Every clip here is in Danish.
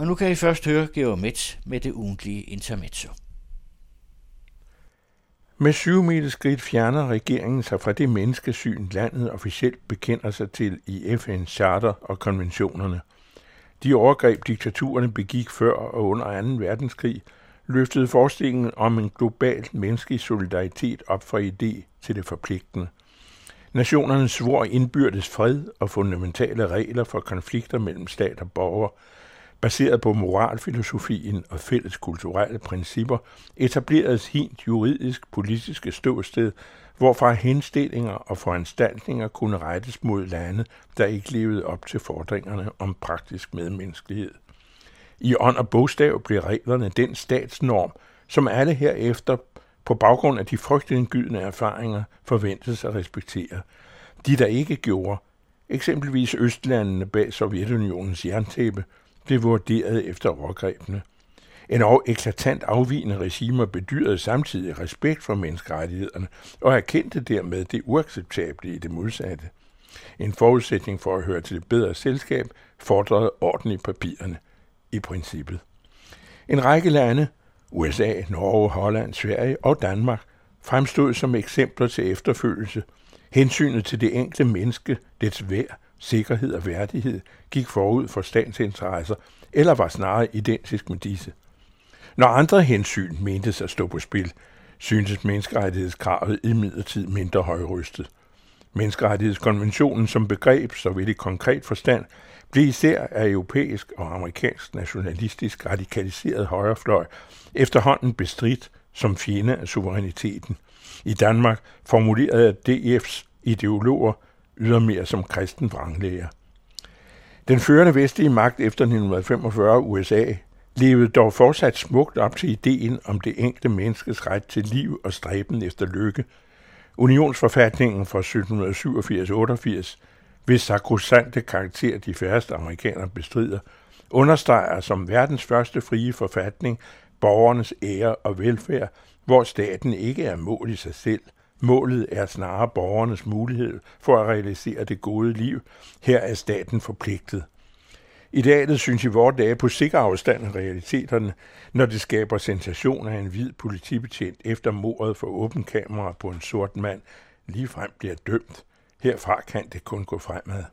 Og nu kan I først høre Georg Metz med det ugentlige intermezzo. Med syv meter skridt fjerner regeringen sig fra det menneskesyn, landet officielt bekender sig til i FN's charter og konventionerne. De overgreb, diktaturerne begik før og under 2. verdenskrig, løftede forestillingen om en global menneskelig solidaritet op fra idé til det forpligtende. Nationerne svor indbyrdes fred og fundamentale regler for konflikter mellem stat og borgere, baseret på moralfilosofien og fælles kulturelle principper, etableredes hint juridisk politiske ståsted, hvorfra henstillinger og foranstaltninger kunne rettes mod lande, der ikke levede op til fordringerne om praktisk medmenneskelighed. I ånd og bogstav blev reglerne den statsnorm, som alle herefter på baggrund af de frygtindgydende erfaringer forventes at respektere. De, der ikke gjorde, eksempelvis Østlandene bag Sovjetunionens jerntæppe, blev vurderet efter overgrebene. En og eklatant afvigende regimer bedyrede samtidig respekt for menneskerettighederne og erkendte dermed det uacceptable i det modsatte. En forudsætning for at høre til det bedre selskab fordrede orden i papirerne, i princippet. En række lande, USA, Norge, Holland, Sverige og Danmark, fremstod som eksempler til efterfølgelse. Hensynet til det enkelte menneske, dets værd, sikkerhed og værdighed gik forud for statsinteresser, eller var snarere identisk med disse. Når andre hensyn mentes at stå på spil, syntes menneskerettighedskravet imidlertid mindre højrystet. Menneskerettighedskonventionen som begreb, så vidt i konkret forstand, blev især af europæisk og amerikansk nationalistisk radikaliseret højrefløj efterhånden bestridt som fjende af suveræniteten. I Danmark formulerede DF's ideologer ydermere som kristen vranglæger. Den førende vestlige magt efter 1945 USA levede dog fortsat smukt op til ideen om det enkelte menneskes ret til liv og stræben efter lykke. Unionsforfatningen fra 1787-88, hvis sakrosante karakter de færreste amerikanere bestrider, understreger som verdens første frie forfatning borgernes ære og velfærd, hvor staten ikke er mål i sig selv – Målet er snarere borgernes mulighed for at realisere det gode liv. Her er staten forpligtet. Idealet synes i vore dage på sikker afstand af realiteterne, når det skaber sensation af en hvid politibetjent efter mordet for åben kamera på en sort mand, ligefrem bliver dømt. Herfra kan det kun gå fremad.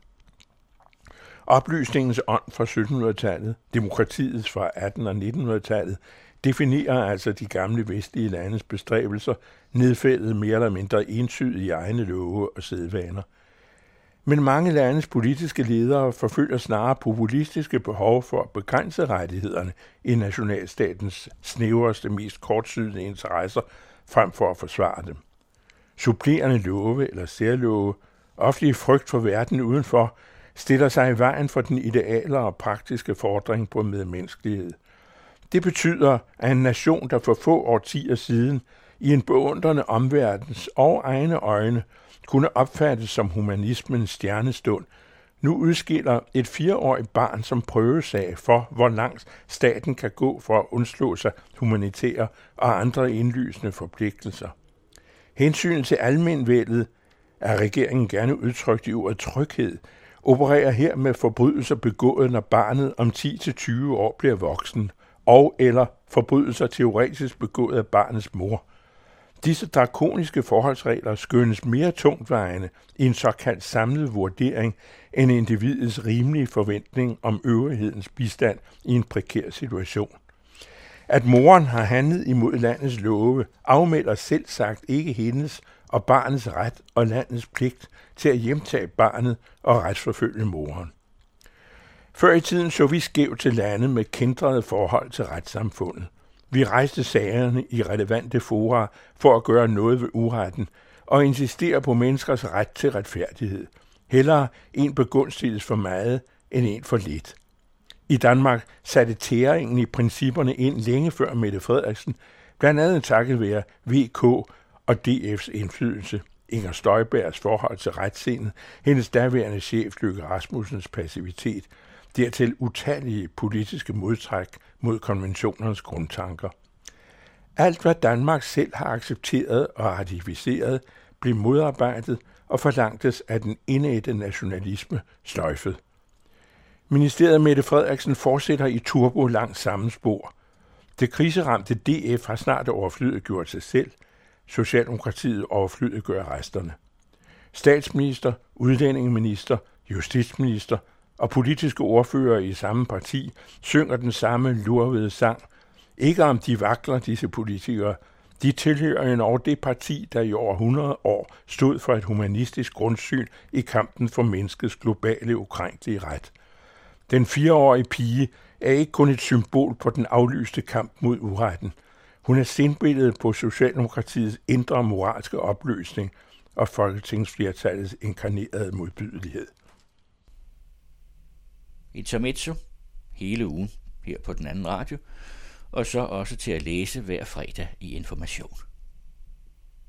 Oplysningens ånd fra 1700-tallet, demokratiets fra 18- og 1900-tallet, definerer altså de gamle vestlige landes bestræbelser, nedfældet mere eller mindre entydigt i egne love og sædvaner. Men mange landes politiske ledere forfølger snarere populistiske behov for at begrænse rettighederne i nationalstatens snævreste, mest kortsynede interesser, frem for at forsvare dem. Supplerende love eller særlove, ofte i frygt for verden udenfor, stiller sig i vejen for den ideale og praktiske fordring på medmenneskelighed – det betyder, at en nation, der for få årtier siden i en beundrende omverdens og egne øjne kunne opfattes som humanismens stjernestund, nu udskiller et fireårigt barn som prøvesag for, hvor langt staten kan gå for at undslå sig humanitære og andre indlysende forpligtelser. Hensynet til almenvældet er regeringen gerne udtrykt i ordet tryghed, opererer her med forbrydelser begået, når barnet om 10-20 år bliver voksen, og eller forbrydelser teoretisk begået af barnets mor. Disse drakoniske forholdsregler skønnes mere tungtvejende i en såkaldt samlet vurdering end individets rimelige forventning om øvrighedens bistand i en prekær situation. At moren har handlet imod landets love, afmelder selv sagt ikke hendes og barnets ret og landets pligt til at hjemtage barnet og retsforfølge moren. Før i tiden så vi skævt til lande med kindrede forhold til retssamfundet. Vi rejste sagerne i relevante fora for at gøre noget ved uretten og insistere på menneskers ret til retfærdighed. Hellere en begunstiges for meget end en for lidt. I Danmark satte tæringen i principperne ind længe før Mette Frederiksen, blandt andet takket være VK og DF's indflydelse. Inger Støjbergs forhold til retssindet, hendes daværende chef Løkke Rasmussens passivitet – dertil utallige politiske modtræk mod konventionernes grundtanker. Alt, hvad Danmark selv har accepteret og ratificeret, blev modarbejdet og forlangtes af den indædte nationalisme sløjfet. Ministeriet Mette Frederiksen fortsætter i turbo langs samme spor. Det kriseramte DF har snart overflødet gjort sig selv. Socialdemokratiet overflydet gør resterne. Statsminister, udlændingeminister, justitsminister og politiske ordfører i samme parti synger den samme lurvede sang. Ikke om de vakler, disse politikere. De tilhører en over det parti, der i over 100 år stod for et humanistisk grundsyn i kampen for menneskets globale ukrænkelige ret. Den fireårige pige er ikke kun et symbol på den aflyste kamp mod uretten. Hun er sindbilledet på Socialdemokratiets indre moralske opløsning og folketingsflertallets inkarnerede modbydelighed. Intermezzo hele ugen her på den anden radio, og så også til at læse hver fredag i Information.